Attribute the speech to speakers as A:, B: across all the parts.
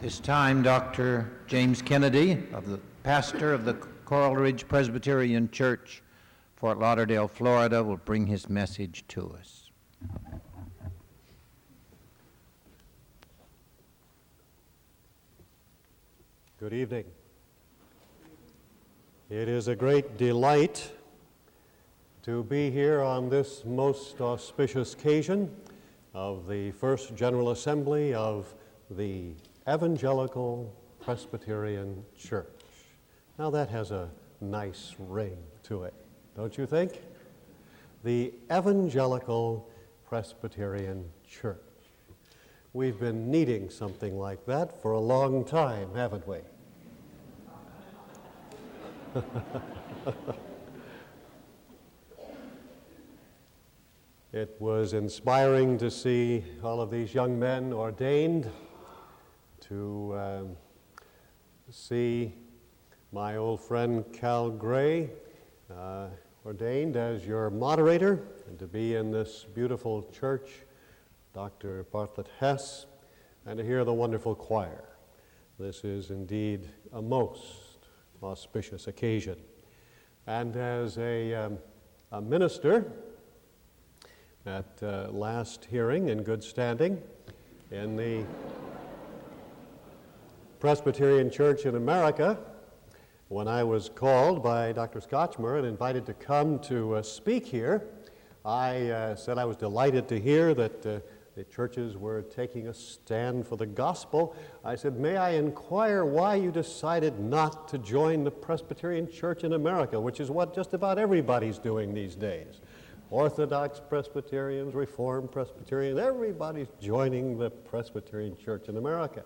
A: This time, Dr. James Kennedy, of the pastor of the Coral Ridge Presbyterian Church, Fort Lauderdale, Florida, will bring his message to us.
B: Good evening. It is a great delight to be here on this most auspicious occasion of the First General Assembly of the Evangelical Presbyterian Church. Now, that has a nice ring to it, don't you think? The Evangelical Presbyterian Church. We've been needing something like that for a long time, haven't we? it was inspiring to see all of these young men ordained, to um, see my old friend Cal Gray uh, ordained as your moderator, and to be in this beautiful church, Dr. Bartlett Hess, and to hear the wonderful choir. This is indeed a most auspicious occasion. And as a, um, a minister at uh, last hearing in good standing in the Presbyterian Church in America, when I was called by Dr. Scotchmer and invited to come to uh, speak here, I uh, said I was delighted to hear that uh, the churches were taking a stand for the gospel. I said, May I inquire why you decided not to join the Presbyterian Church in America, which is what just about everybody's doing these days. Orthodox Presbyterians, Reformed Presbyterians, everybody's joining the Presbyterian Church in America.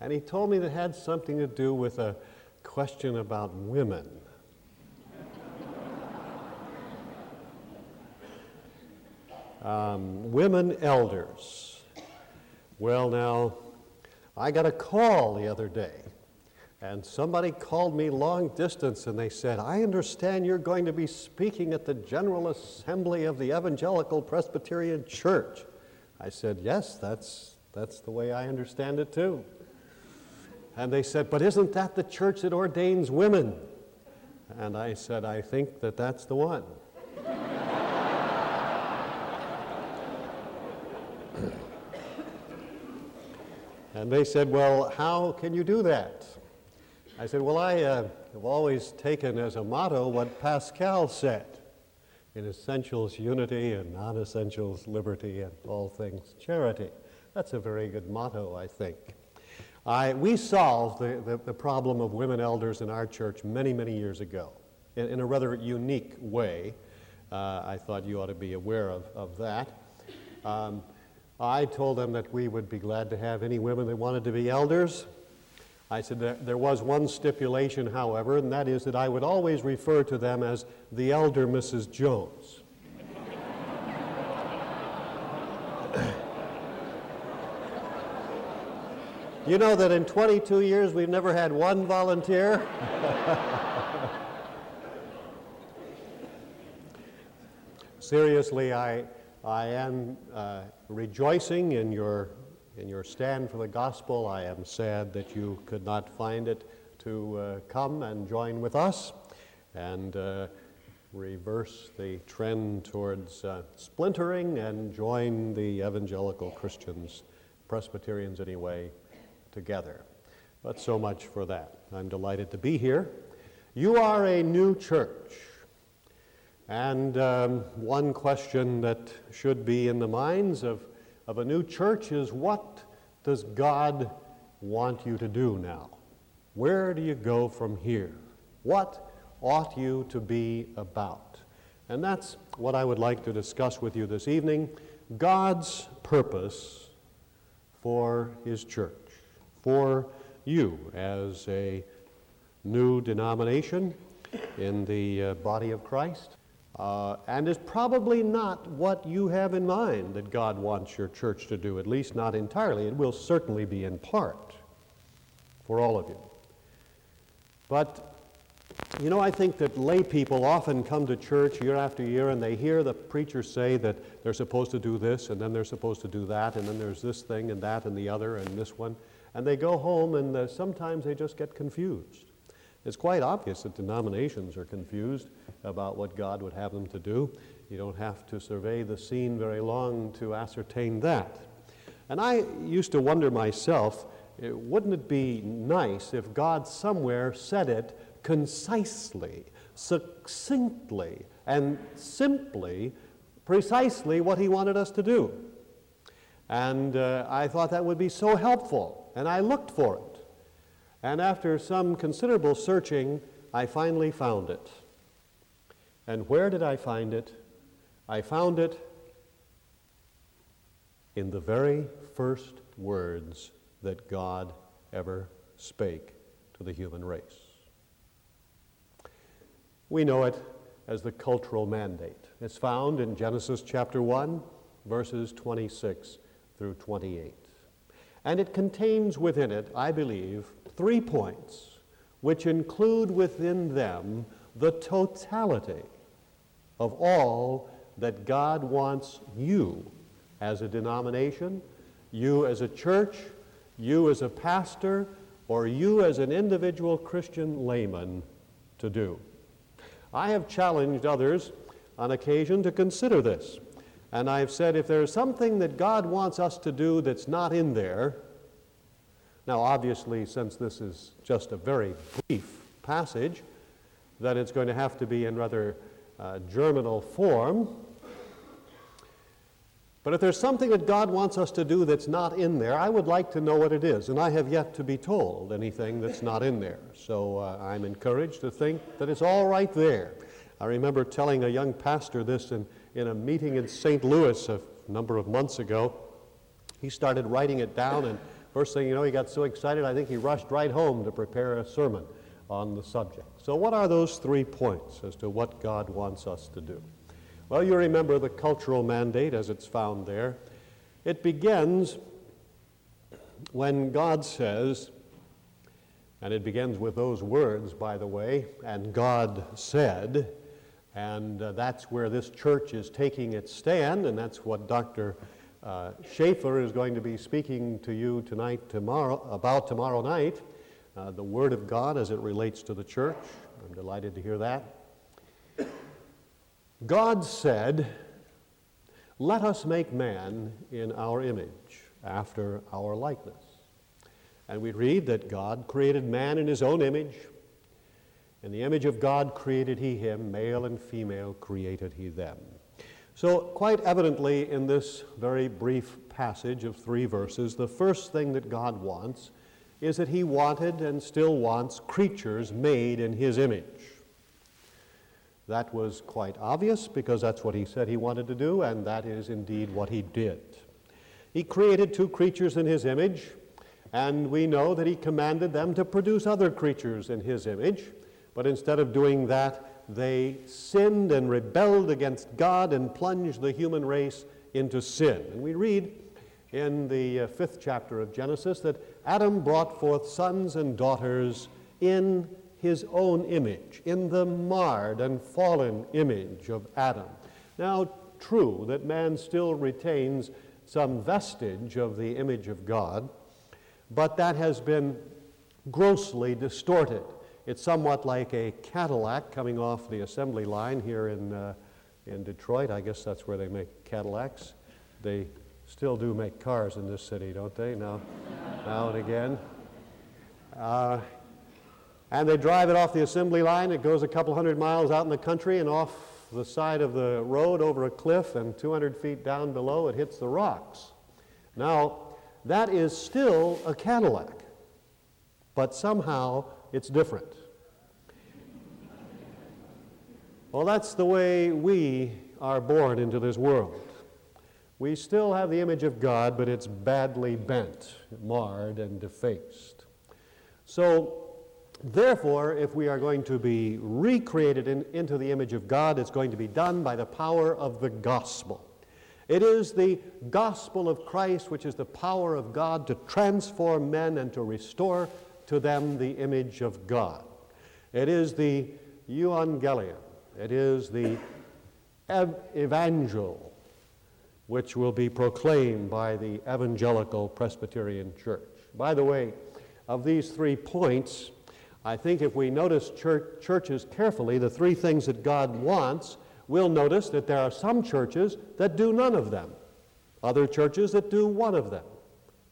B: And he told me that had something to do with a question about women. um, women elders. Well, now, I got a call the other day, and somebody called me long distance and they said, I understand you're going to be speaking at the General Assembly of the Evangelical Presbyterian Church. I said, Yes, that's, that's the way I understand it too. And they said, But isn't that the church that ordains women? And I said, I think that that's the one. and they said, Well, how can you do that? I said, Well, I uh, have always taken as a motto what Pascal said in essentials unity and non essentials liberty and all things charity. That's a very good motto, I think. I, we solved the, the, the, problem of women elders in our church many, many years ago in, in a rather unique way. Uh, I thought you ought to be aware of, of that. Um, I told them that we would be glad to have any women that wanted to be elders. I said that there was one stipulation, however, and that is that I would always refer to them as the elder Mrs. Jones. You know that in 22 years we've never had one volunteer? Seriously, I, I am uh, rejoicing in your, in your stand for the gospel. I am sad that you could not find it to uh, come and join with us and uh, reverse the trend towards uh, splintering and join the evangelical Christians, Presbyterians anyway, together. But so much for that. I'm delighted to be here. You are a new church. And um, one question that should be in the minds of, of a new church is what does God want you to do now? Where do you go from here? What ought you to be about? And that's what I would like to discuss with you this evening God's purpose for His church for you as a new denomination in the uh, body of Christ. Uh, and is probably not what you have in mind that God wants your church to do, at least not entirely. It will certainly be in part for all of you. But, you know, I think that lay people often come to church year after year and they hear the preacher say that they're supposed to do this and then they're supposed to do that and then there's this thing and that and the other and this one. And they go home and uh, sometimes they just get confused. It's quite obvious that denominations are confused about what God would have them to do. You don't have to survey the scene very long to ascertain that. And I used to wonder myself eh, wouldn't it be nice if God somewhere said it concisely, succinctly, and simply, precisely what He wanted us to do? And uh, I thought that would be so helpful, and I looked for it. And after some considerable searching, I finally found it. And where did I find it? I found it in the very first words that God ever spake to the human race. We know it as the cultural mandate. It's found in Genesis chapter 1, verses 26 through 28. And it contains within it, I believe, three points which include within them the totality of all that God wants you as a denomination, you as a church, you as a pastor, or you as an individual Christian layman to do. I have challenged others on occasion to consider this. And I've said if there's something that God wants us to do that's not in there, now obviously, since this is just a very brief passage, that it's going to have to be in rather uh, germinal form. But if there's something that God wants us to do that's not in there, I would like to know what it is. And I have yet to be told anything that's not in there. So uh, I'm encouraged to think that it's all right there. I remember telling a young pastor this in, in a meeting in St. Louis a number of months ago. He started writing it down, and first thing you know, he got so excited, I think he rushed right home to prepare a sermon on the subject. So, what are those three points as to what God wants us to do? Well, you remember the cultural mandate as it's found there. It begins when God says, and it begins with those words, by the way, and God said, and uh, that's where this church is taking its stand, and that's what Dr. Uh, Schaeffer is going to be speaking to you tonight, tomorrow, about tomorrow night, uh, the Word of God as it relates to the church. I'm delighted to hear that. God said, Let us make man in our image, after our likeness. And we read that God created man in his own image. In the image of God created he him, male and female created he them. So, quite evidently, in this very brief passage of three verses, the first thing that God wants is that he wanted and still wants creatures made in his image. That was quite obvious because that's what he said he wanted to do, and that is indeed what he did. He created two creatures in his image, and we know that he commanded them to produce other creatures in his image, but instead of doing that, they sinned and rebelled against God and plunged the human race into sin. And we read in the uh, fifth chapter of Genesis that Adam brought forth sons and daughters in his own image, in the marred and fallen image of Adam. Now, true that man still retains some vestige of the image of God, but that has been grossly distorted. It's somewhat like a Cadillac coming off the assembly line here in, uh, in Detroit. I guess that's where they make Cadillacs. They still do make cars in this city, don't they? Now, now and again. Uh, and they drive it off the assembly line. It goes a couple hundred miles out in the country and off the side of the road over a cliff, and 200 feet down below, it hits the rocks. Now, that is still a Cadillac, but somehow it's different. Well, that's the way we are born into this world. We still have the image of God, but it's badly bent, marred, and defaced. So, Therefore, if we are going to be recreated in, into the image of God, it's going to be done by the power of the gospel. It is the gospel of Christ which is the power of God to transform men and to restore to them the image of God. It is the euangelion. It is the ev- evangel. which will be proclaimed by the Evangelical Presbyterian Church. By the way, of these three points, I think if we notice church, churches carefully, the three things that God wants, we'll notice that there are some churches that do none of them, other churches that do one of them,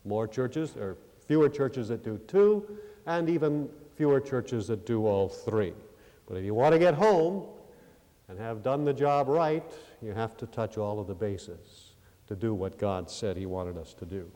B: more churches or fewer churches that do two, and even fewer churches that do all three. But if you want to get home and have done the job right, you have to touch all of the bases to do what God said He wanted us to do.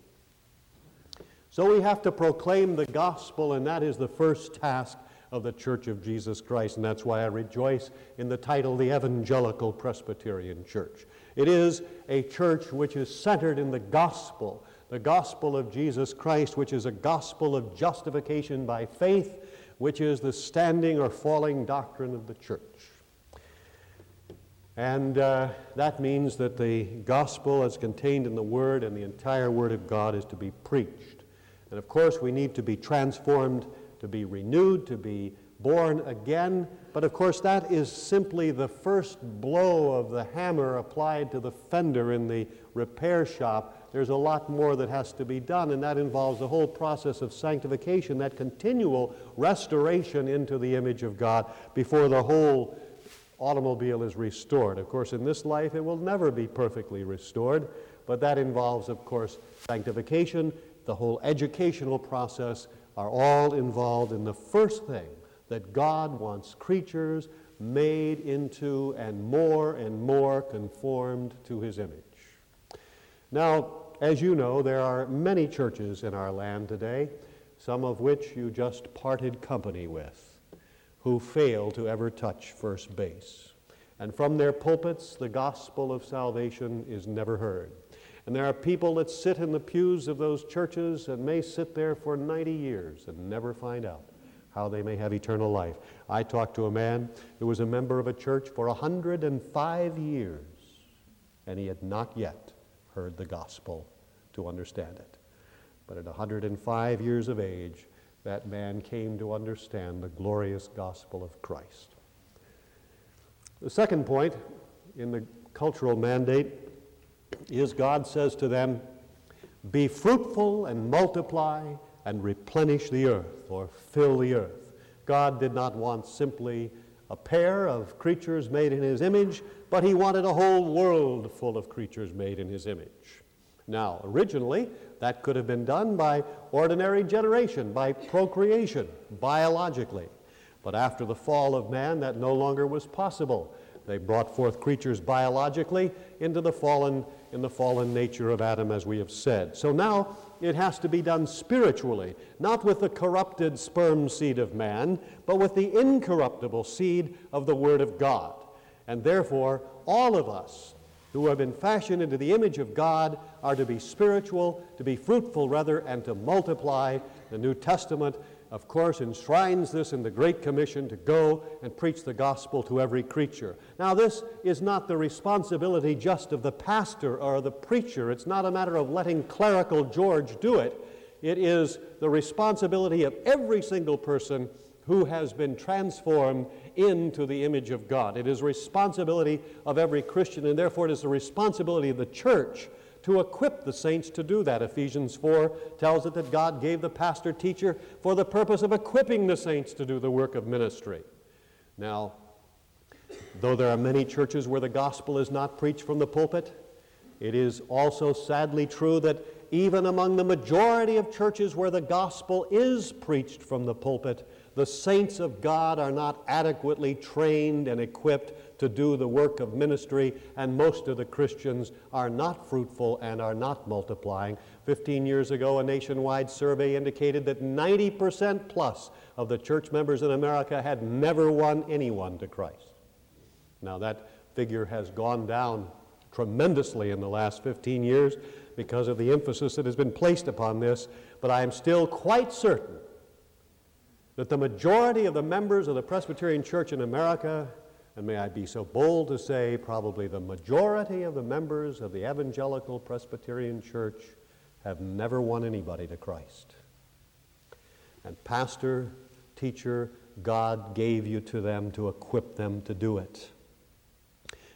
B: So we have to proclaim the gospel, and that is the first task of the Church of Jesus Christ. And that's why I rejoice in the title, the Evangelical Presbyterian Church. It is a church which is centered in the gospel, the gospel of Jesus Christ, which is a gospel of justification by faith, which is the standing or falling doctrine of the church. And uh, that means that the gospel, as contained in the Word and the entire Word of God, is to be preached. And of course, we need to be transformed, to be renewed, to be born again. But of course, that is simply the first blow of the hammer applied to the fender in the repair shop. There's a lot more that has to be done, and that involves the whole process of sanctification, that continual restoration into the image of God before the whole automobile is restored. Of course, in this life, it will never be perfectly restored, but that involves, of course, sanctification the whole educational process are all involved in the first thing that God wants creatures made into and more and more conformed to his image. Now, as you know, there are many churches in our land today, some of which you just parted company with, who fail to ever touch first base. And from their pulpits, the gospel of salvation is never heard. And there are people that sit in the pews of those churches and may sit there for 90 years and never find out how they may have eternal life. I talked to a man who was a member of a church for 105 years, and he had not yet heard the gospel to understand it. But at 105 years of age, that man came to understand the glorious gospel of Christ. The second point in the cultural mandate is God says to them, Be fruitful and multiply and replenish the earth or fill the earth. God did not want simply a pair of creatures made in his image, but he wanted a whole world full of creatures made in his image. Now, originally, that could have been done by ordinary generation, by procreation, biologically. But after the fall of man, that no longer was possible. They brought forth creatures biologically into the fallen in the fallen nature of Adam, as we have said. So now it has to be done spiritually, not with the corrupted sperm seed of man, but with the incorruptible seed of the Word of God. And therefore, all of us who have been fashioned into the image of God are to be spiritual, to be fruitful, rather, and to multiply. The New Testament of course, enshrines this in the Great Commission to go and preach the gospel to every creature. Now, this is not the responsibility just of the pastor or the preacher. It's not a matter of letting clerical George do it. It is the responsibility of every single person who has been transformed into the image of God. It is responsibility of every Christian, and therefore it is the responsibility of the church to equip the saints to do that. Ephesians 4 tells it that God gave the pastor teacher for the purpose of equipping the saints to do the work of ministry. Now, though there are many churches where the gospel is not preached from the pulpit, it is also sadly true that even among the majority of churches where the gospel is preached from the pulpit, the saints of God are not adequately trained and equipped to do the work of ministry, and most of the Christians are not fruitful and are not multiplying. Fifteen years ago, a nationwide survey indicated that 90% plus of the church members in America had never won anyone to Christ. Now, that figure has gone down tremendously in the last 15 years because of the emphasis that has been placed upon this, but I am still quite certain that the majority of the members of the Presbyterian Church in America, and may I be so bold to say, probably the majority of the members of the Evangelical Presbyterian Church have never won anybody to Christ. And pastor, teacher, God gave you to them to equip them to do it.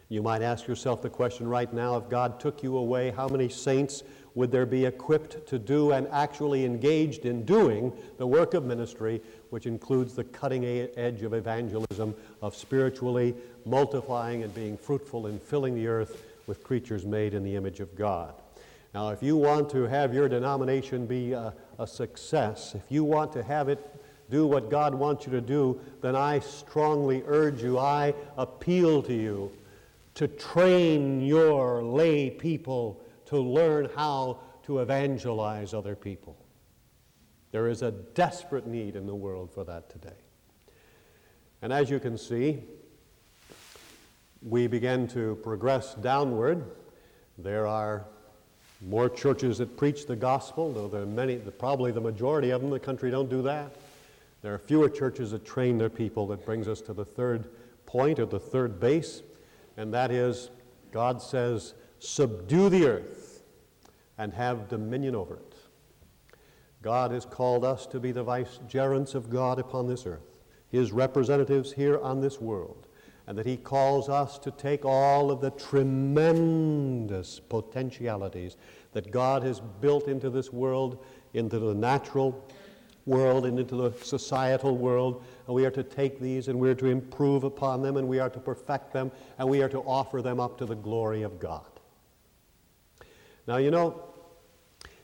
B: You might ask yourself the question right now if God took you away, how many saints would there be equipped to do and actually engaged in doing the work of ministry, which includes the cutting edge of evangelism, of spiritually multiplying and being fruitful and filling the earth with creatures made in the image of God? Now, if you want to have your denomination be a, a success, if you want to have it do what God wants you to do, then I strongly urge you, I appeal to you to train your lay people to learn how to evangelize other people. There is a desperate need in the world for that today. And as you can see, we begin to progress downward. There are more churches that preach the gospel, though there are many, probably the majority of them in the country don't do that. There are fewer churches that train their people. That brings us to the third point or the third base, and that is God says, subdue the earth and have dominion over it. God has called us to be the vicegerents of God upon this earth, His representatives here on this world, and that He calls us to take all of the tremendous potentialities that God has built into this world, into the natural world and into the societal world. And we are to take these and we are to improve upon them and we are to perfect them and we are to offer them up to the glory of God. Now, you know,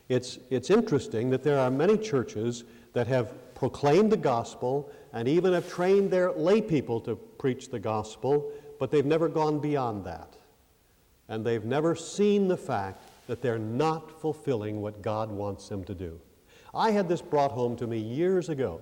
B: it's, it's interesting that there are many churches that have proclaimed the gospel and even have trained their lay people to preach the gospel, but they've never gone beyond that. And they've never seen the fact that they're not fulfilling what God wants them to do. I had this brought home to me years ago.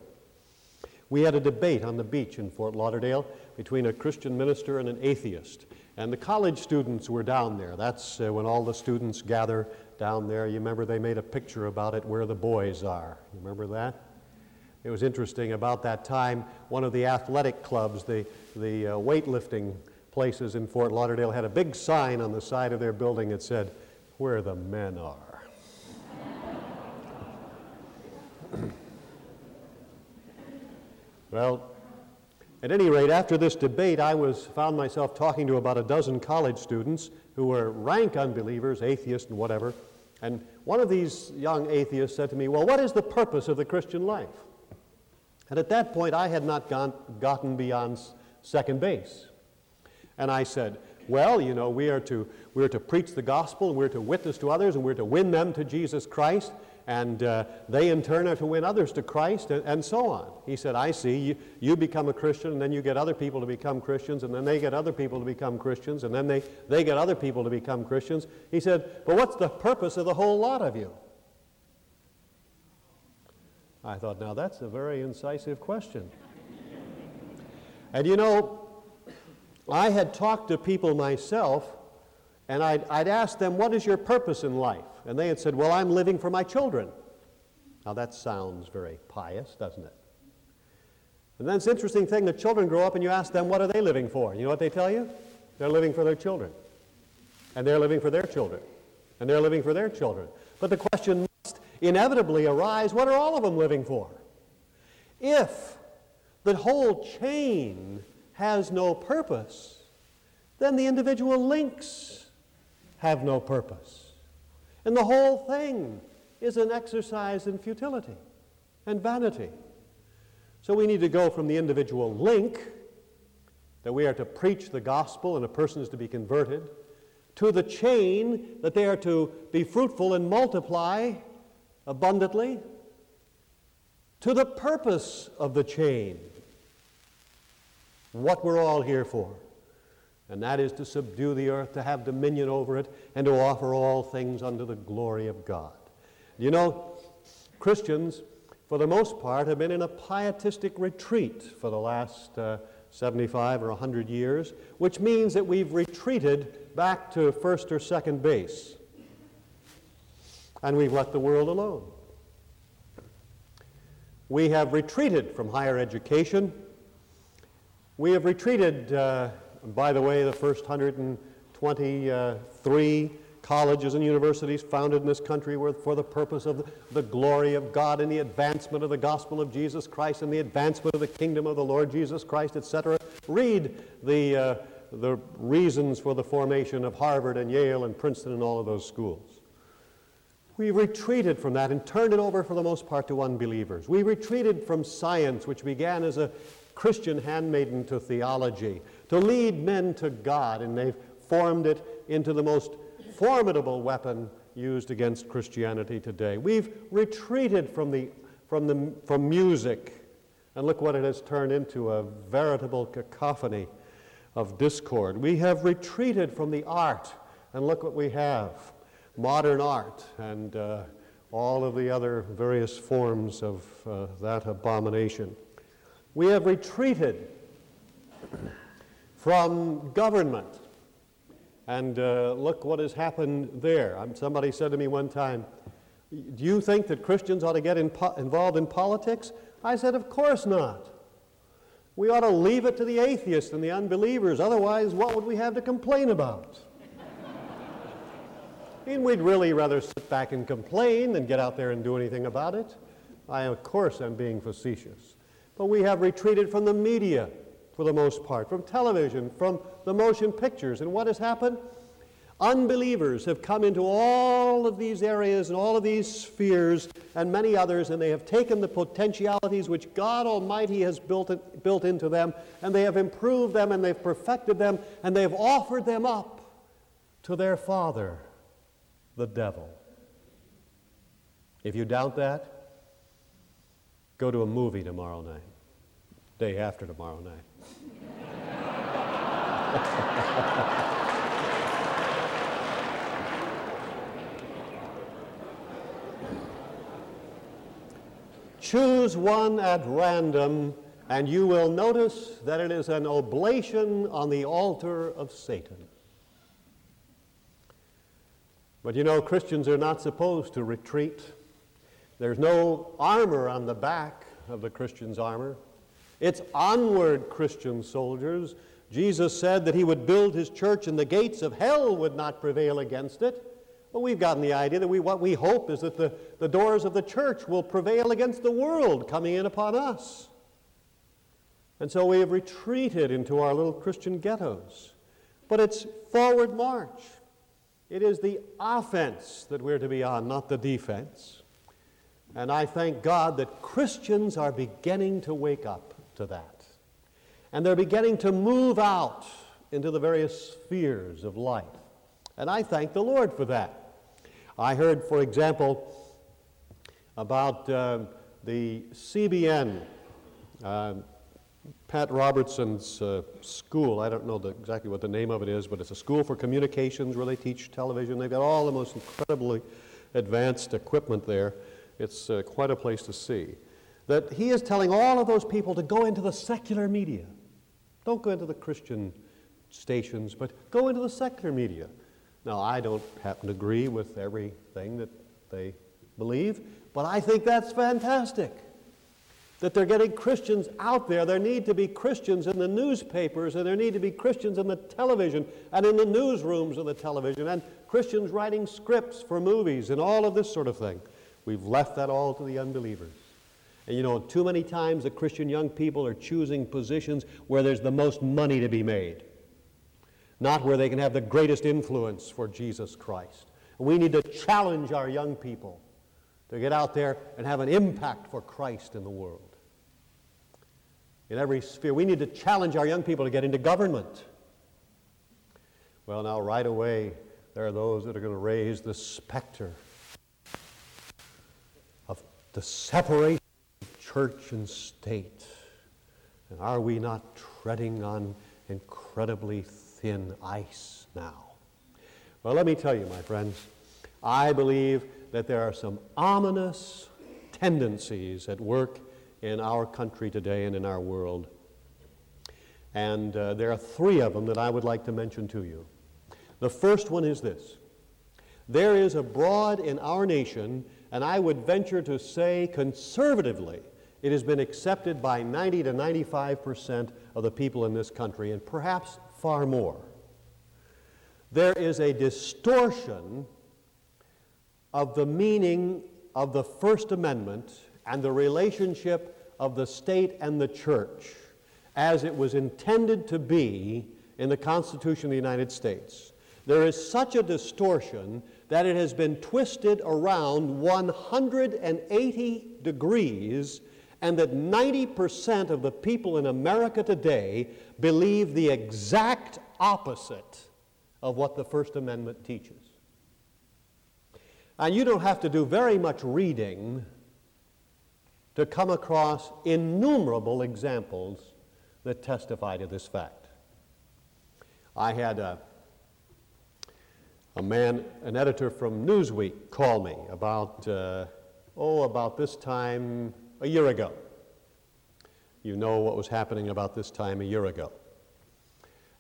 B: We had a debate on the beach in Fort Lauderdale between a Christian minister and an atheist. And the college students were down there. That's uh, when all the students gather down there. You remember they made a picture about it where the boys are. You remember that? It was interesting about that time, one of the athletic clubs, the, the uh, weightlifting places in Fort Lauderdale, had a big sign on the side of their building that said, Where the men are. well, at any rate, after this debate, I was found myself talking to about a dozen college students who were rank unbelievers, atheists, and whatever. And one of these young atheists said to me, Well, what is the purpose of the Christian life? And at that point, I had not gone, gotten beyond second base. And I said, Well, you know, we are, to, we are to preach the gospel, and we're to witness to others, and we're to win them to Jesus Christ and uh, they in turn are to win others to Christ, and, and, so on. He said, I see, you, you become a Christian, and then you get other people to become Christians, and then they get other people to become Christians, and then they, they get other people to become Christians. He said, But what's the purpose of the whole lot of you? I thought, now that's a very incisive question. and you know, I had talked to people myself, and I'd, I'd asked them, What is your purpose in life? And they had said, Well, I'm living for my children. Now that sounds very pious, doesn't it? And then it's an interesting thing the children grow up and you ask them, What are they living for? You know what they tell you? They're living for their children. And they're living for their children. And they're living for their children. But the question must inevitably arise what are all of them living for? If the whole chain has no purpose, then the individual links have no purpose. And the whole thing is an exercise in futility and vanity. So we need to go from the individual link, that we are to preach the gospel and a person is to be converted, to the chain, that they are to be fruitful and multiply abundantly, to the purpose of the chain, what we're all here for and that is to subdue the earth, to have dominion over it, and to offer all things unto the glory of God. You know, Christians, for the most part, have been in a pietistic retreat for the last uh, 75 or 100 years, which means that we've retreated back to first or second base. And we've let the world alone. We have retreated from higher education. We have retreated. Uh, by the way, the first 123 colleges and universities founded in this country were for the purpose of the glory of God and the advancement of the gospel of Jesus Christ and the advancement of the kingdom of the Lord Jesus Christ, etc. Read the, uh, the reasons for the formation of Harvard and Yale and Princeton and all of those schools. We retreated from that and turned it over for the most part to unbelievers. We retreated from science, which began as a Christian handmaiden to theology, to lead men to God, and they've formed it into the most formidable weapon used against Christianity today. We've retreated from, the, from, the, from music, and look what it has turned into a veritable cacophony of discord. We have retreated from the art, and look what we have modern art and uh, all of the other various forms of uh, that abomination. We have retreated from government. And uh, look what has happened there. Um, somebody said to me one time, Do you think that Christians ought to get in po- involved in politics? I said, Of course not. We ought to leave it to the atheists and the unbelievers. Otherwise, what would we have to complain about? I mean, we'd really rather sit back and complain than get out there and do anything about it. I, of course, am being facetious. But we have retreated from the media for the most part, from television, from the motion pictures. And what has happened? Unbelievers have come into all of these areas and all of these spheres and many others, and they have taken the potentialities which God Almighty has built, built into them, and they have improved them, and they've perfected them, and they have offered them up to their Father, the devil. If you doubt that, go to a movie tomorrow night, day after tomorrow night. Choose one at random, and you will notice that it is an oblation on the altar of Satan. But you know, Christians are not supposed to retreat. There's no armor on the back of the Christian's armor. It's onward, Christian soldiers. Jesus said that he would build his church and the gates of hell would not prevail against it. Well, we've gotten the idea that we, what we hope is that the, the doors of the church will prevail against the world coming in upon us. And so we have retreated into our little Christian ghettos. But it's forward march. It is the offense that we're to be on, not the defense. And I thank God that Christians are beginning to wake up to that. And they're beginning to move out into the various spheres of life. And I thank the Lord for that. I heard, for example, about uh, the CBN, uh, Pat Robertson's uh, school. I don't know the, exactly what the name of it is, but it's a school for communications where they teach television. They've got all the most incredibly advanced equipment there. It's uh, quite a place to see. That he is telling all of those people to go into the secular media. Don't go into the Christian stations, but go into the secular media. Now, I don't happen to agree with everything that they believe, but I think that's fantastic. That they're getting Christians out there. There need to be Christians in the newspapers, and there need to be Christians in the television, and in the newsrooms of the television, and Christians writing scripts for movies, and all of this sort of thing. We've left that all to the unbelievers. And you know, too many times the Christian young people are choosing positions where there's the most money to be made not where they can have the greatest influence for Jesus Christ. We need to challenge our young people to get out there and have an impact for Christ in the world. In every sphere, we need to challenge our young people to get into government. Well, now, right away, there are those that are going to raise the specter of the separation church and state. And are we not treading on incredibly thin ice now. Well, let me tell you, my friends, I believe that there are some ominous tendencies at work in our country today and in our world. And uh, there are three of them that I would like to mention to you. The first one is this there is abroad in our nation, and I would venture to say conservatively, it has been accepted by 90 to 95 percent of the people in this country, and perhaps far more. There is a distortion of the meaning of the First Amendment and the relationship of the state and the church as it was intended to be in the Constitution of the United States. There is such a distortion that it has been twisted around 180 degrees, and that 90% of the people in America today believe the exact opposite of what the First Amendment teaches. And you don't have to do very much reading to come across innumerable examples that testify to this fact. I had a, a man, an editor from Newsweek, call me about, uh, oh, about this time a year ago. You know what was happening about this time a year ago.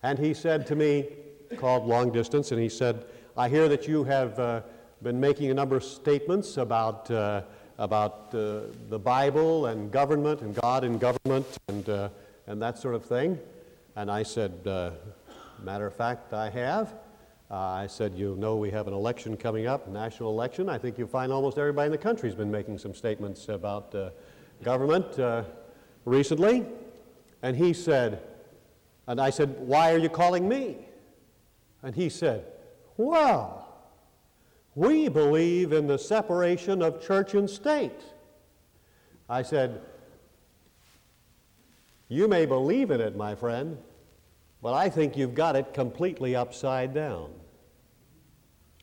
B: And he said to me, called long distance, and he said, I hear that you have uh, been making a number of statements about, uh, about uh, the Bible and government and God and government and, uh, and that sort of thing. And I said, uh, matter of fact, I have. Uh, I said, you know we have an election coming up, national election. I think you'll find almost everybody in the country has been making some statements about government uh, recently. And he said, and I said, why are you calling me? And he said, well, we believe in the separation of church and state. I said, You may believe in it, my friend, but I think you've got it completely upside down.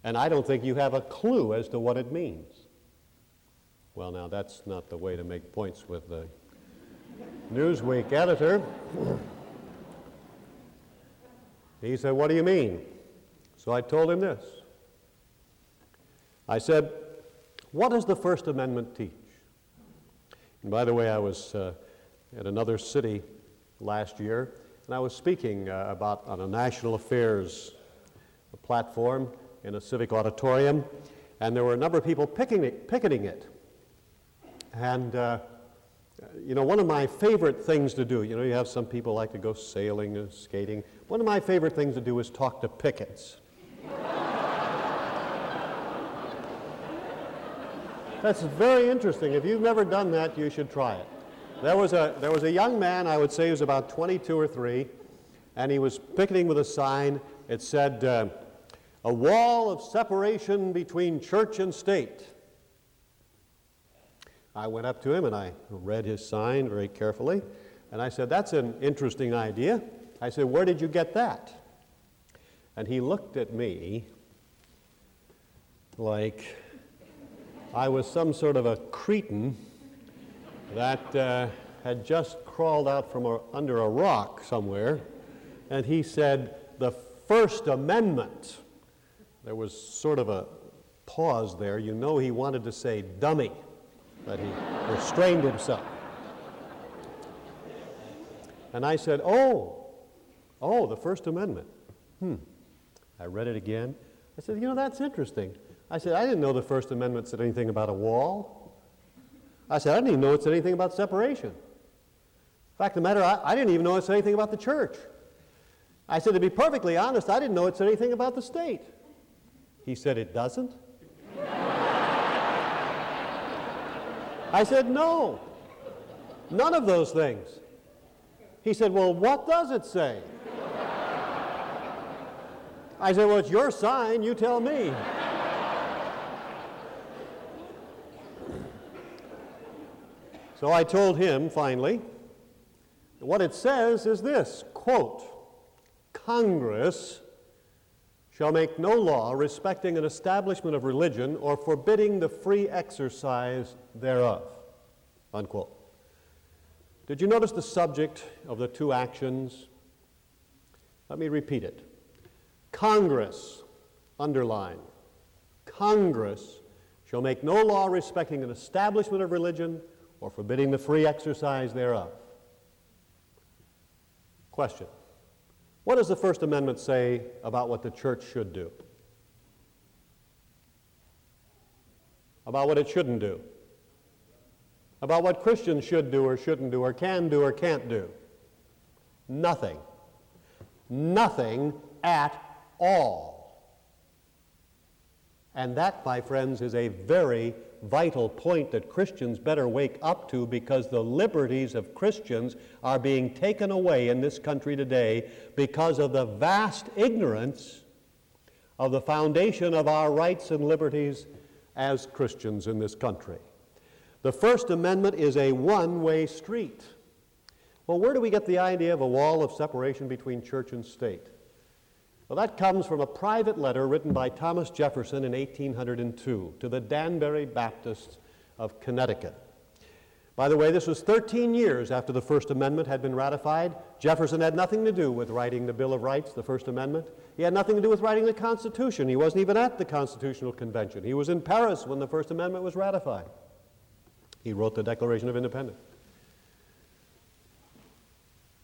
B: And I don't think you have a clue as to what it means. Well, now, that's not the way to make points with the Newsweek editor. he said, What do you mean? So I told him this. I said, What does the First Amendment teach? And by the way, I was uh, at another city last year, and I was speaking uh, about on a national affairs platform in a civic auditorium, and there were a number of people picketing it. Picketing it. And uh, you know, one of my favorite things to do, you know, you have some people like to go sailing and skating. One of my favorite things to do is talk to pickets. That's very interesting. If you've never done that, you should try it. There was a, there was a young man, I would say he was about 22 or 3, and he was picketing with a sign. It said, uh, A wall of separation between church and state. I went up to him and I read his sign very carefully, and I said, That's an interesting idea. I said, Where did you get that? And he looked at me like, I was some sort of a cretin that uh, had just crawled out from a, under a rock somewhere, and he said, The First Amendment. There was sort of a pause there. You know, he wanted to say dummy, but he restrained himself. And I said, Oh, oh, the First Amendment. Hmm. I read it again. I said, You know, that's interesting. I said, I didn't know the First Amendment said anything about a wall. I said, I didn't even know it said anything about separation. In fact, the matter, I, I didn't even know it said anything about the church. I said, to be perfectly honest, I didn't know it said anything about the state. He said, it doesn't? I said, no, none of those things. He said, well, what does it say? I said, well, it's your sign, you tell me. So I told him finally, what it says is this quote, Congress shall make no law respecting an establishment of religion or forbidding the free exercise thereof. Unquote. Did you notice the subject of the two actions? Let me repeat it. Congress, underline, Congress shall make no law respecting an establishment of religion or forbidding the free exercise thereof. Question What does the First Amendment say about what the church should do? About what it shouldn't do? About what Christians should do or shouldn't do or can do or can't do? Nothing. Nothing at all. And that, my friends, is a very, vital point that Christians better wake up to because the liberties of Christians are being taken away in this country today because of the vast ignorance of the foundation of our rights and liberties as Christians in this country. The First Amendment is a one way street. Well, where do we get the idea of a wall of separation between church and state? Well, that comes from a private letter written by Thomas Jefferson in 1802 to the Danbury Baptists of Connecticut. By the way, this was 13 years after the First Amendment had been ratified. Jefferson had nothing to do with writing the Bill of Rights, the First Amendment. He had nothing to do with writing the Constitution. He wasn't even at the Constitutional Convention. He was in Paris when the First Amendment was ratified. He wrote the Declaration of Independence.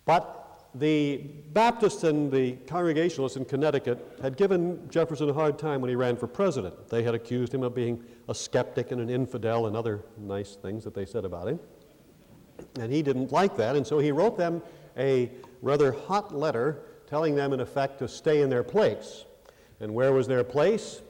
B: But the Baptists and the Congregationalists in Connecticut had given Jefferson a hard time when he ran for president. They had accused him of being a skeptic and an infidel and other nice things that they said about him. And he didn't like that, and so he wrote them a rather hot letter telling them, in effect, to stay in their place. And where was their place?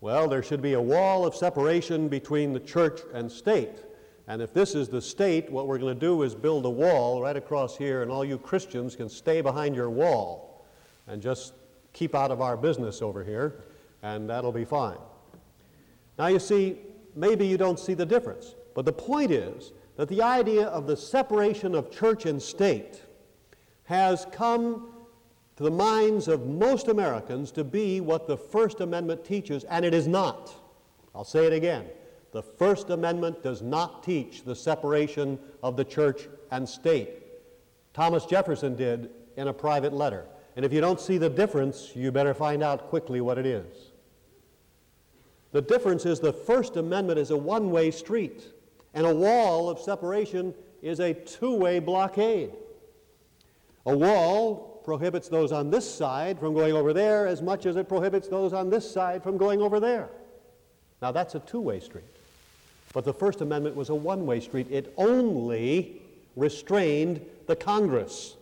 B: Well, there should be a wall of separation between the church and state. And if this is the state, what we're going to do is build a wall right across here, and all you Christians can stay behind your wall and just keep out of our business over here, and that'll be fine. Now, you see, maybe you don't see the difference, but the point is that the idea of the separation of church and state has come to the minds of most Americans to be what the First Amendment teaches, and it is not. I'll say it again. The First Amendment does not teach the separation of the church and state. Thomas Jefferson did in a private letter. And if you don't see the difference, you better find out quickly what it is. The difference is the First Amendment is a one way street, and a wall of separation is a two way blockade. A wall prohibits those on this side from going over there as much as it prohibits those on this side from going over there. Now, that's a two way street. But the First Amendment was a one way street. It only restrained the Congress.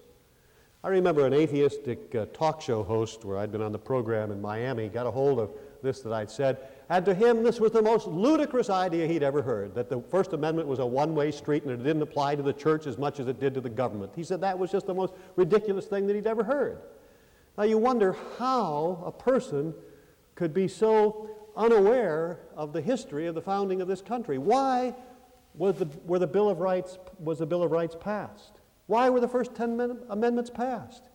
B: I remember an atheistic uh, talk show host where I'd been on the program in Miami got a hold of this that I'd said, and to him this was the most ludicrous idea he'd ever heard that the First Amendment was a one way street and it didn't apply to the church as much as it did to the government. He said that was just the most ridiculous thing that he'd ever heard. Now you wonder how a person could be so unaware of the history of the founding of this country. Why was the, were the Bill of Rights, was the Bill of Rights passed? Why were the first 10 amendments passed?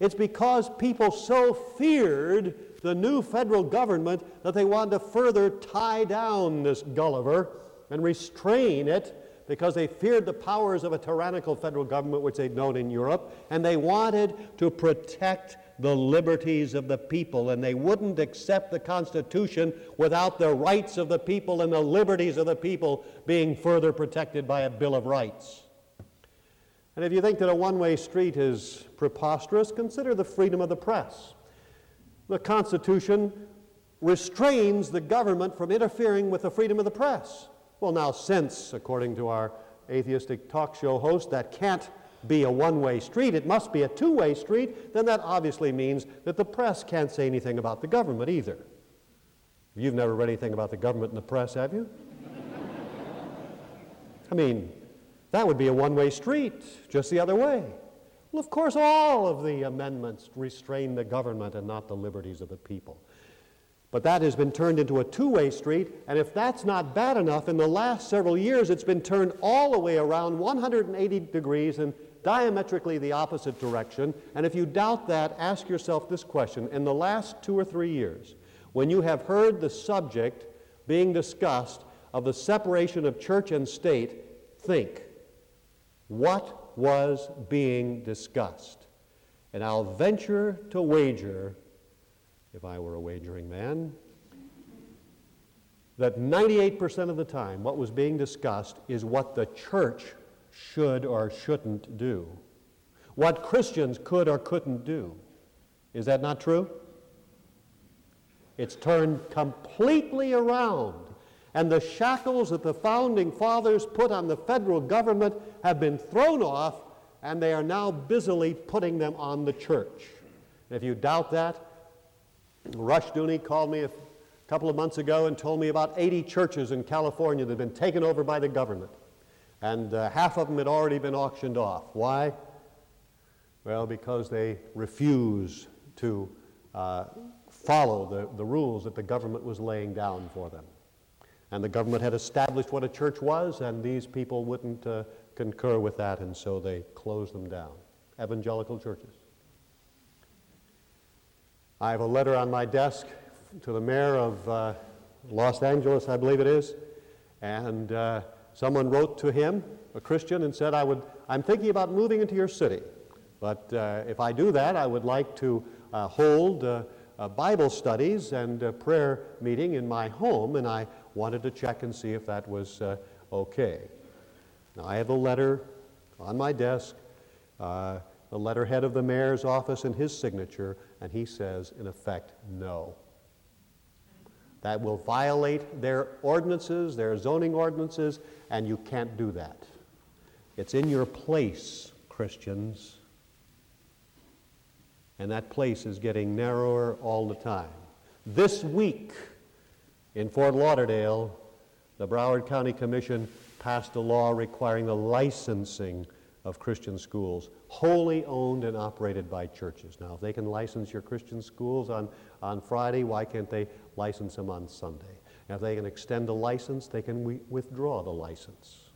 B: It's because people so feared the new federal government that they wanted to further tie down this Gulliver and restrain it because they feared the powers of a tyrannical federal government which they'd known in Europe, and they wanted to protect the liberties of the people, and they wouldn't accept the Constitution without the rights of the people and the liberties of the people being further protected by a Bill of Rights. And if you think that a one way street is preposterous, consider the freedom of the press. The Constitution restrains the government from interfering with the freedom of the press. Well, now, since, according to our atheistic talk show host, that can't be a one way street, it must be a two way street, then that obviously means that the press can't say anything about the government either. You've never read anything about the government in the press, have you? I mean, that would be a one way street, just the other way. Well, of course, all of the amendments restrain the government and not the liberties of the people. But that has been turned into a two way street, and if that's not bad enough, in the last several years it's been turned all the way around 180 degrees in diametrically the opposite direction. And if you doubt that, ask yourself this question In the last two or three years, when you have heard the subject being discussed of the separation of church and state, think what was being discussed? And I'll venture to wager if I were a wagering man, that 98% of the time what was being discussed is what the church should or shouldn't do, what Christians could or couldn't do. Is that not true? It's turned completely around. And the shackles that the founding fathers put on the federal government have been thrown off, and they are now busily putting them on the church. And if you doubt that, Rushdoony called me a a couple of months ago and told me about 80 churches in California that had been taken over by the government. And uh, half of them had already been auctioned off. Why? Well, because they refuse to uh, follow the, the rules that the government was laying down for them. And the government had established what a church was, and these people wouldn't uh, concur with that, and so they closed them down. Evangelical churches. I have a letter on my desk to the mayor of uh, Los Angeles, I believe it is, and uh, someone wrote to him, a Christian, and said, I would, I'm thinking about moving into your city, but uh, if I do that, I would like to uh, hold uh, Bible studies and a prayer meeting in my home, and I wanted to check and see if that was uh, okay. Now, I have a letter on my desk, the letterhead of the mayor's office and his signature, and he says, in effect, no. That will violate their ordinances, their zoning ordinances, and you can't do that. It's in your place, Christians, and that place is getting narrower all the time. This week in Fort Lauderdale, the Broward County Commission passed a law requiring the licensing of Christian schools, wholly owned and operated by churches. Now, if they can license your Christian schools on, on Friday, why can't they license them on Sunday? If they can extend the license, they can wi- withdraw the license.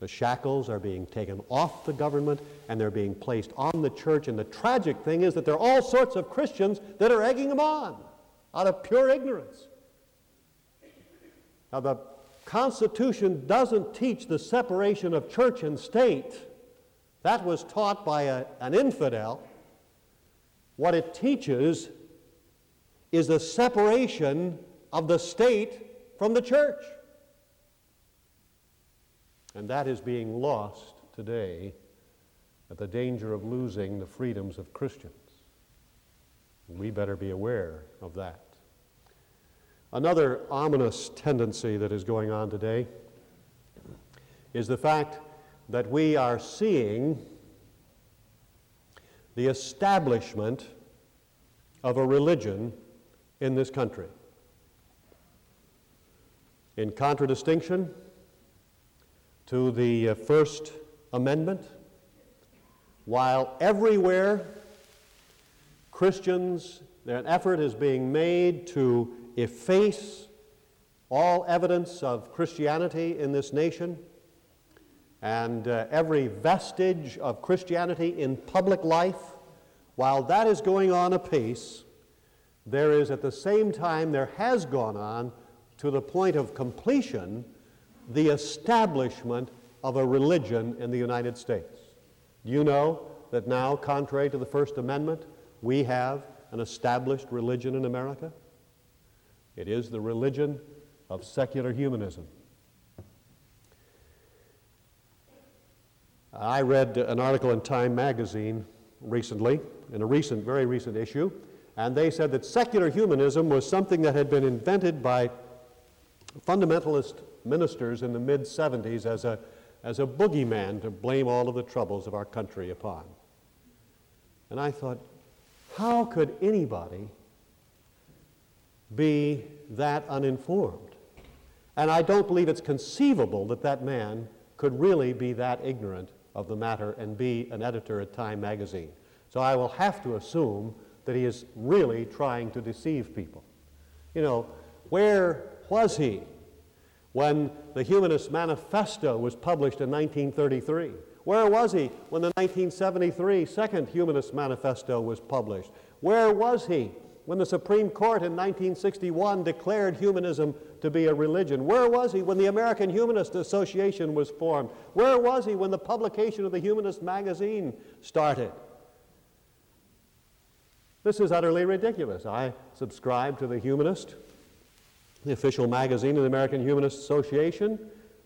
B: The shackles are being taken off the government and they're being placed on the church. And the tragic thing is that there are all sorts of Christians that are egging them on out of pure ignorance. Now, the Constitution doesn't teach the separation of church and state. That was taught by a, an infidel. What it teaches is the separation of the state from the church. And that is being lost today at the danger of losing the freedoms of Christians. We better be aware of that. Another ominous tendency that is going on today is the fact that we are seeing the establishment of a religion in this country. In contradistinction to the uh, First Amendment, while everywhere Christians, an effort is being made to efface all evidence of Christianity in this nation and uh, every vestige of Christianity in public life, while that is going on apace, there is at the same time, there has gone on to the point of completion the establishment of a religion in the United States. Do you know that now, contrary to the First Amendment, we have an established religion in America? It is the religion of secular humanism. I read an article in Time magazine recently, in a recent, very recent issue, and they said that secular humanism was something that had been invented by fundamentalist ministers in the mid 70s as a, as a boogeyman to blame all of the troubles of our country upon. And I thought, how could anybody be that uninformed? And I don't believe it's conceivable that that man could really be that ignorant of the matter and be an editor at Time magazine. So I will have to assume that he is really trying to deceive people. You know, where was he when the Humanist Manifesto was published in 1933? Where was he when the 1973 Second Humanist Manifesto was published? Where was he when the Supreme Court in 1961 declared humanism to be a religion? Where was he when the American Humanist Association was formed? Where was he when the publication of the Humanist magazine started? This is utterly ridiculous. I subscribe to the Humanist, the official magazine of the American Humanist Association,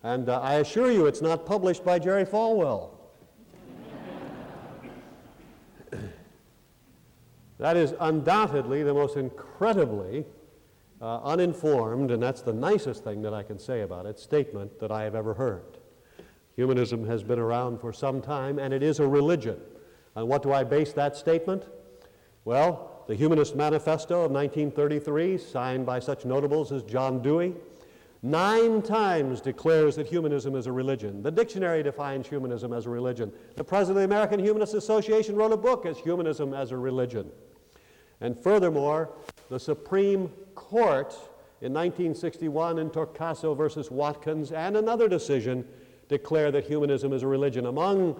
B: and uh, I assure you it's not published by Jerry Falwell. That is undoubtedly the most incredibly uh, uninformed, and that's the nicest thing that I can say about it, statement that I have ever heard. Humanism has been around for some time, and it is a religion. On what do I base that statement? Well, the Humanist Manifesto of 1933, signed by such notables as John Dewey, nine times declares that humanism is a religion. The dictionary defines humanism as a religion. The president of the American Humanist Association wrote a book as Humanism as a Religion. And furthermore, the Supreme Court in 1961 in Torcaso versus Watkins and another decision declared that humanism is a religion. Among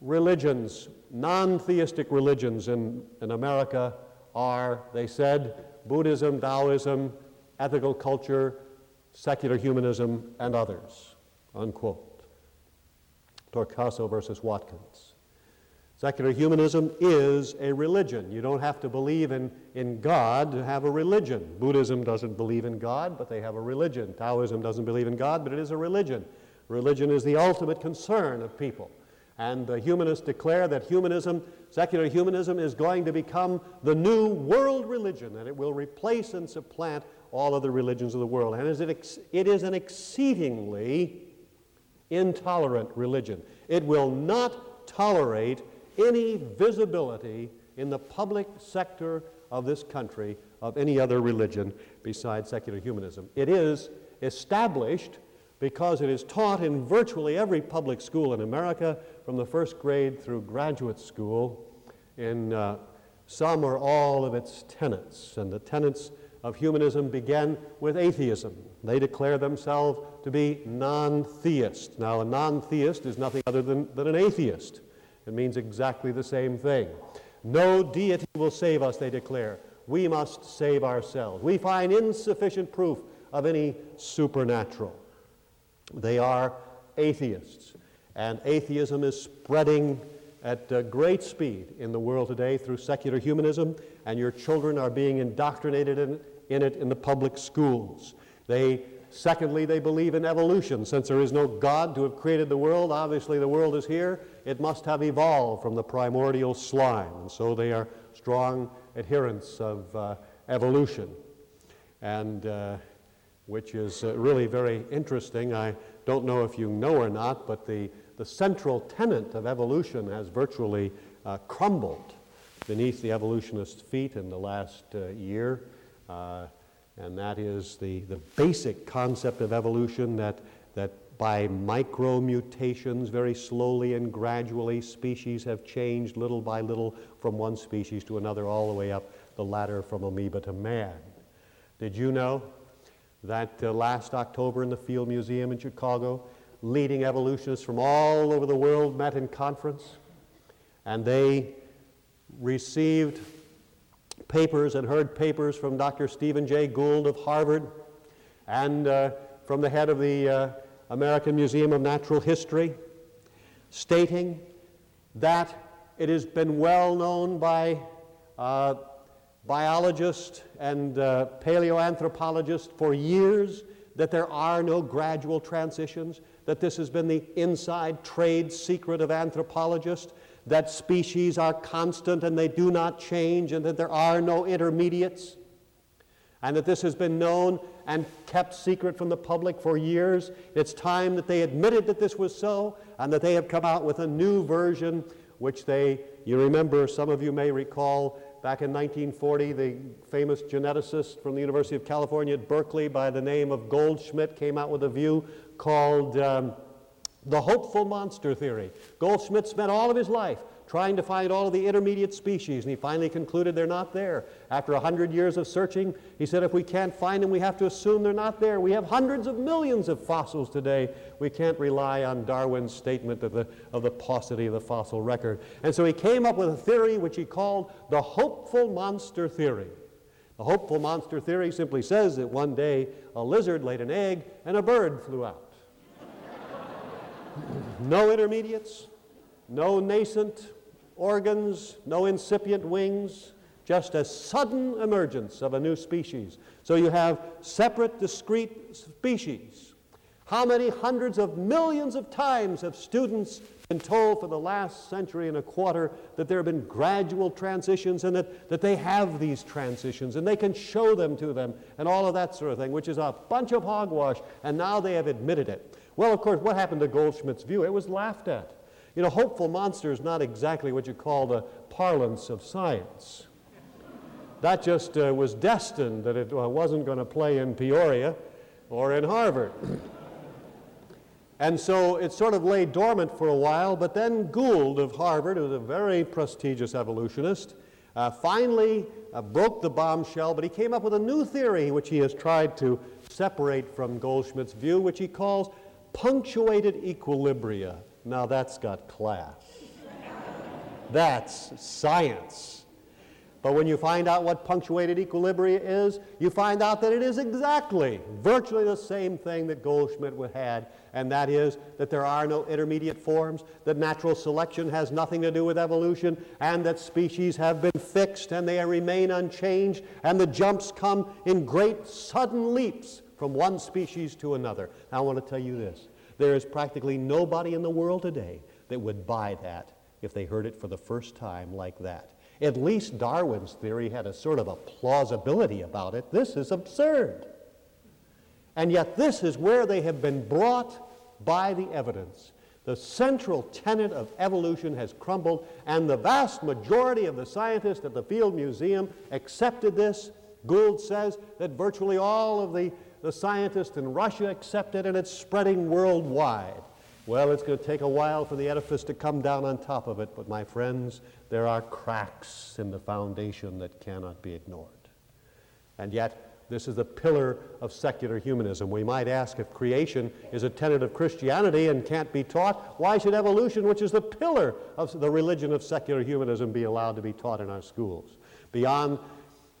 B: religions, non theistic religions in, in America are, they said, Buddhism, Taoism, ethical culture, secular humanism, and others. Unquote. Torcaso versus Watkins. Secular humanism is a religion. You don't have to believe in, in God to have a religion. Buddhism doesn't believe in God, but they have a religion. Taoism doesn't believe in God, but it is a religion. Religion is the ultimate concern of people. And the humanists declare that humanism, secular humanism, is going to become the new world religion, and it will replace and supplant all other religions of the world. And it is an exceedingly intolerant religion. It will not tolerate any visibility in the public sector of this country of any other religion besides secular humanism. It is established because it is taught in virtually every public school in America from the first grade through graduate school in uh, some or all of its tenets. And the tenets of humanism begin with atheism. They declare themselves to be non theist. Now, a non theist is nothing other than, than an atheist. It means exactly the same thing. No deity will save us, they declare. We must save ourselves. We find insufficient proof of any supernatural. They are atheists. And atheism is spreading at uh, great speed in the world today through secular humanism, and your children are being indoctrinated in, in it in the public schools. They Secondly, they believe in evolution. Since there is no God to have created the world, obviously the world is here. It must have evolved from the primordial slime. And so they are strong adherents of uh, evolution, and uh, which is uh, really very interesting. I don't know if you know or not, but the, the central tenet of evolution has virtually uh, crumbled beneath the evolutionists' feet in the last uh, year. And that is the, the basic concept of evolution that, that by micro mutations, very slowly and gradually, species have changed little by little from one species to another, all the way up the ladder from amoeba to man. Did you know that uh, last October in the Field Museum in Chicago, leading evolutionists from all over the world met in conference, and they received papers and heard papers from Dr. Stephen Jay Gould of Harvard and uh, from the head of the uh, American Museum of Natural History, stating that it has been well known by uh, biologists and uh, paleoanthropologists for years that there are no gradual transitions, that this has been the inside trade secret of anthropologists, that species are constant and they do not change, and that there are no intermediates, and that this has been known and kept secret from the public for years. It's time that they admitted that this was so, and that they have come out with a new version, which they, you remember, some of you may recall, back in 1940, the famous geneticist from the University of California at Berkeley by the name of Goldschmidt came out with a view called. Um, the hopeful monster theory. Goldschmidt spent all of his life trying to find all of the intermediate species, and he finally concluded they're not there. After 100 years of searching, he said if we can't find them, we have to assume they're not there. We have hundreds of millions of fossils today. We can't rely on Darwin's statement of the, of the paucity of the fossil record. And so he came up with a theory which he called the hopeful monster theory. The hopeful monster theory simply says that one day a lizard laid an egg and a bird flew out no intermediates, no nascent organs, no incipient wings, just a sudden emergence of a new species. So you have separate, discrete species. How many hundreds of millions of times have students been told for the last century and a quarter that there have been gradual transitions and that, that they have these transitions and they can show them to them and all of that sort of thing, which is a bunch of hogwash, and now they have admitted it. Well, of course, what happened to Goldschmidt's view? It was laughed at. You know, hopeful monster is not exactly what you call the parlance of science. that just uh, was destined that it uh, wasn't going to play in Peoria or in Harvard. And so it sort of lay dormant for a while, but then Gould of Harvard, who was a very prestigious evolutionist, uh, finally uh, broke the bombshell, but he came up with a new theory which he has tried to separate from Goldschmidt's view, which he calls punctuated equilibria. Now that's got class. that's science. But when you find out what punctuated equilibria is, you find out that it is exactly, virtually the same thing that Goldschmidt had, and that is that there are no intermediate forms, that natural selection has nothing to do with evolution, and that species have been fixed and they remain unchanged, and the jumps come in great sudden leaps from one species to another. Now, I want to tell you this there is practically nobody in the world today that would buy that if they heard it for the first time like that. At least Darwin's theory had a sort of a plausibility about it. This is absurd. And yet, this is where they have been brought by the evidence. The central tenet of evolution has crumbled, and the vast majority of the scientists at the Field Museum accepted this. Gould says that virtually all of the, the scientists in Russia accept it, and it's spreading worldwide. Well, it's going to take a while for the edifice to come down on top of it, but my friends, there are cracks in the foundation that cannot be ignored. And yet, this is a pillar of secular humanism. We might ask if creation is a tenet of Christianity and can't be taught, why should evolution, which is the pillar of the religion of secular humanism, be allowed to be taught in our schools? Beyond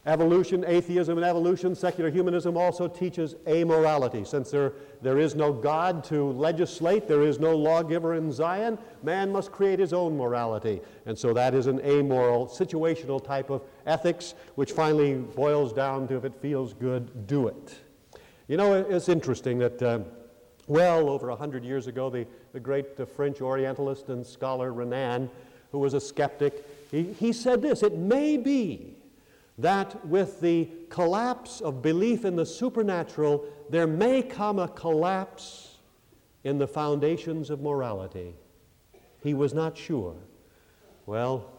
B: Evolution, atheism, and evolution, secular humanism also teaches amorality. Since there, there is no God to legislate, there is no lawgiver in Zion, man must create his own morality. And so that is an amoral, situational type of ethics, which finally boils down to if it feels good, do it. You know, it's interesting that uh, well over a hundred years ago, the, the great uh, French Orientalist and scholar Renan, who was a skeptic, he, he said this It may be that with the collapse of belief in the supernatural, there may come a collapse in the foundations of morality. He was not sure. Well,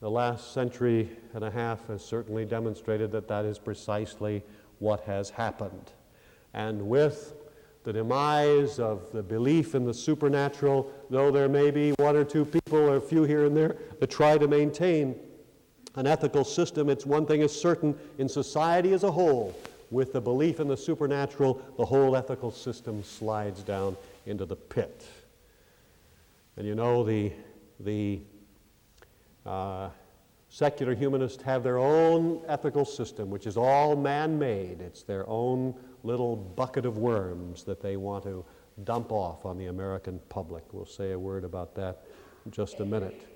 B: the last century and a half has certainly demonstrated that that is precisely what has happened. And with the demise of the belief in the supernatural, though there may be one or two people or a few here and there that try to maintain an ethical system, it's one thing is certain in society as a whole, with the belief in the supernatural, the whole ethical system slides down into the pit. And you know, the, the uh, secular humanists have their own ethical system, which is all man made. It's their own little bucket of worms that they want to dump off on the American public. We'll say a word about that in just a minute.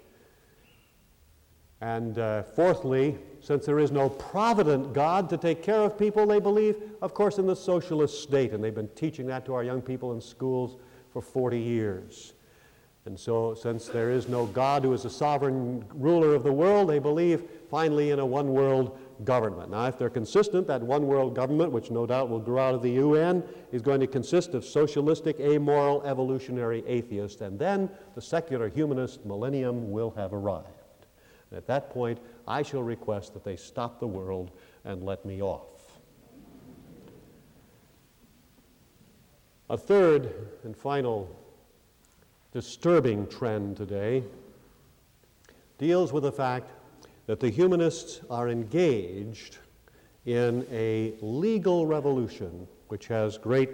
B: And uh, fourthly, since there is no provident God to take care of people, they believe, of course, in the socialist state. And they've been teaching that to our young people in schools for 40 years. And so, since there is no God who is the sovereign ruler of the world, they believe finally in a one world government. Now, if they're consistent, that one world government, which no doubt will grow out of the UN, is going to consist of socialistic, amoral, evolutionary atheists. And then the secular humanist millennium will have arrived. And at that point, I shall request that they stop the world and let me off. A third and final disturbing trend today deals with the fact that the humanists are engaged in a legal revolution which has great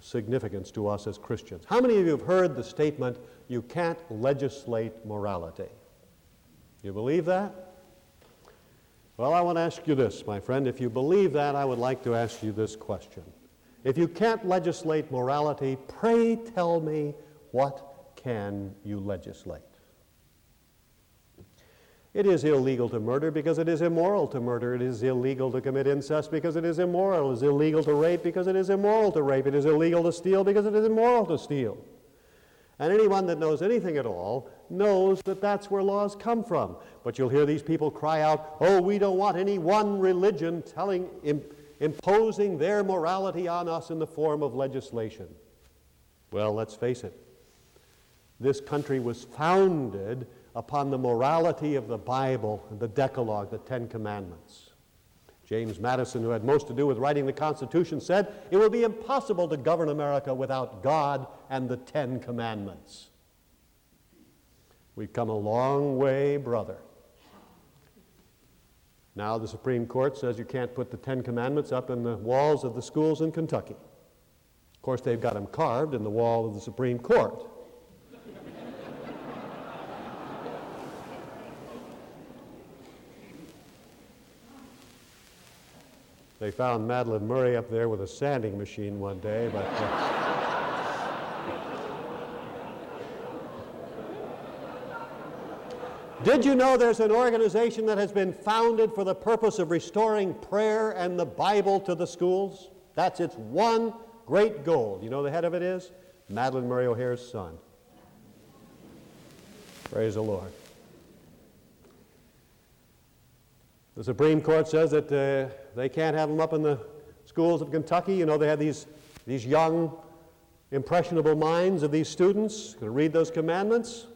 B: significance to us as Christians. How many of you have heard the statement, you can't legislate morality? You believe that? Well, I want to ask you this, my friend. If you believe that, I would like to ask you this question. If you can't legislate morality, pray tell me what can you legislate? It is illegal to murder because it is immoral to murder. It is illegal to commit incest because it is immoral. It is illegal to rape because it is immoral to rape. It is illegal to steal because it is immoral to steal. And anyone that knows anything at all knows that that's where laws come from. But you'll hear these people cry out, oh, we don't want any one religion telling, imposing their morality on us in the form of legislation. Well, let's face it. This country was founded upon the morality of the Bible and the Decalogue, the Ten Commandments. James Madison, who had most to do with writing the Constitution, said it will be impossible to govern America without God and the Ten Commandments. We've come a long way, brother. Now the Supreme Court says you can't put the Ten Commandments up in the walls of the schools in Kentucky. Of course, they've got them carved in the wall of the Supreme Court. They found Madalyn Murray up there with a sanding machine one day, but. Uh, Did you know there's an organization that has been founded for the purpose of restoring prayer and the Bible to the schools? That's its one great goal. You know the head of it is? Madalyn Murray O'Hair's son. Praise the Lord. The Supreme Court says that uh, they can't have them up in the schools of Kentucky. You know, they have these, these young, impressionable minds of these students to read those commandments.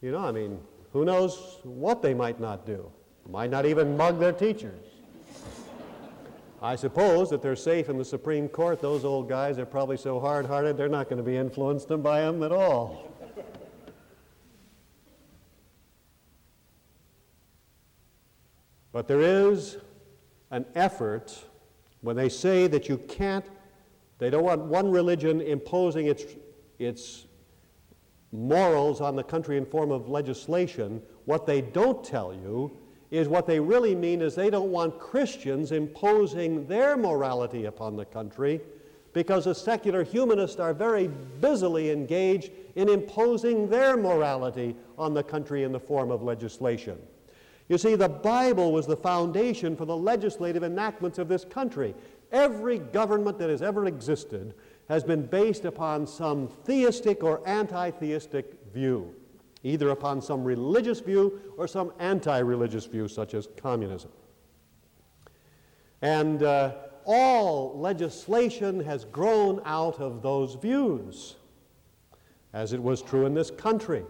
B: You know, I mean, who knows what they might not do? Might not even mug their teachers. I suppose that they're safe in the Supreme Court. Those old guys are probably so hard hearted, they're not going to be influenced by them at all. But there is an effort when they say that you can't, they don't want one religion imposing its, its morals on the country in form of legislation, what they don't tell you is what they really mean is they don't want Christians imposing their morality upon the country because the secular humanists are very busily engaged in imposing their morality on the country in the form of legislation. You see, the Bible was the foundation for the legislative enactments of this country. Every government that has ever existed has been based upon some theistic or anti theistic view, either upon some religious view or some anti religious view, such as communism. And uh, all legislation has grown out of those views, as it was true in this country.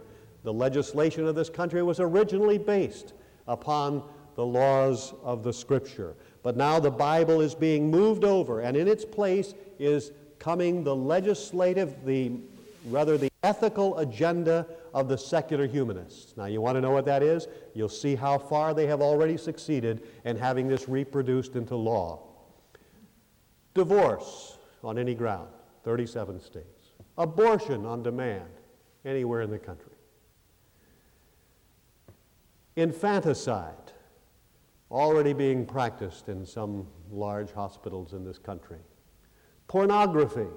B: The legislation of this country was originally based upon the laws of the Scripture. But now the Bible is being moved over, and in its place is coming the legislative, the rather the ethical agenda of the secular humanists. Now, you want to know what that is? You'll see how far they have already succeeded in having this reproduced into law. Divorce on any ground, 37 states. Abortion on demand, anywhere in the country. Infanticide, already being practiced in some large hospitals in this country pornography,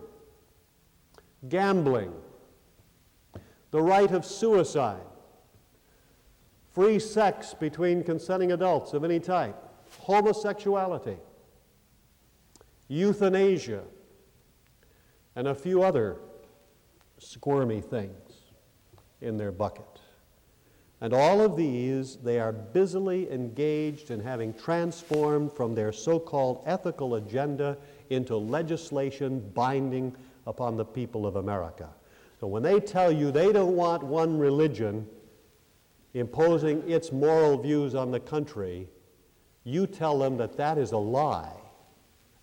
B: gambling, the right of suicide, free sex between consenting adults of any type, homosexuality, euthanasia, and a few other squirmy things in their bucket. And all of these, they are busily engaged in having transformed from their so called ethical agenda into legislation binding upon the people of America. So when they tell you they don't want one religion imposing its moral views on the country, you tell them that that is a lie.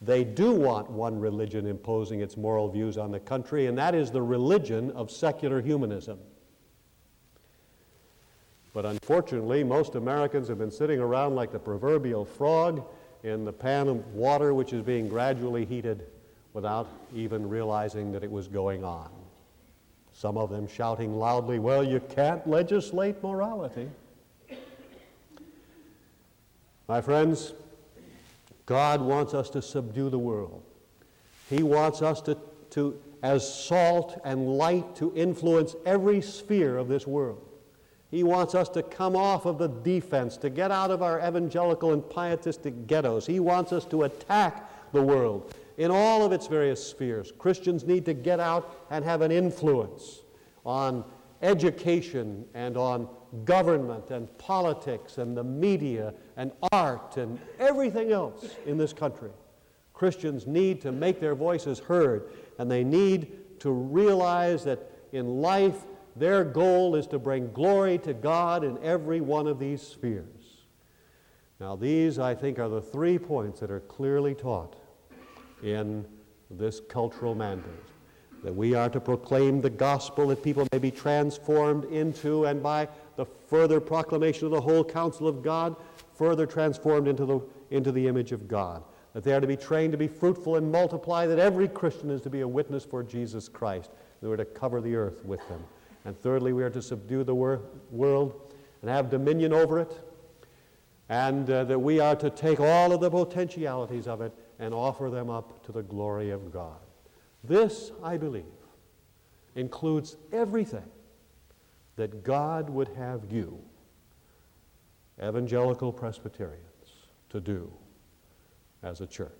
B: They do want one religion imposing its moral views on the country, and that is the religion of secular humanism. But unfortunately, most Americans have been sitting around like the proverbial frog in the pan of water which is being gradually heated without even realizing that it was going on. Some of them shouting loudly, Well, you can't legislate morality. My friends, God wants us to subdue the world. He wants us to, to, as salt and light, to influence every sphere of this world. He wants us to come off of the defense, to get out of our evangelical and pietistic ghettos. He wants us to attack the world in all of its various spheres. Christians need to get out and have an influence on education and on government and politics and the media and art and everything else in this country. Christians need to make their voices heard and they need to realize that in life Their goal is to bring glory to God in every one of these spheres. Now, these, I think, are the three points that are clearly taught in this cultural mandate that we are to proclaim the gospel that people may be transformed into, and by the further proclamation of the whole counsel of God, further transformed into the, into the image of God. That they are to be trained to be fruitful and multiply, that every Christian is to be a witness for Jesus Christ, that we're to cover the earth with them. And thirdly, we are to subdue the wor- world and have dominion over it, and uh, that we are to take all of the potentialities of it and offer them up to the glory of God. This, I believe, includes everything that God would have you, evangelical Presbyterians, to do as a church.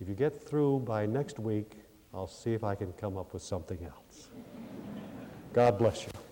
B: If you get through by next week, I'll see if I can come up with something else. God bless you.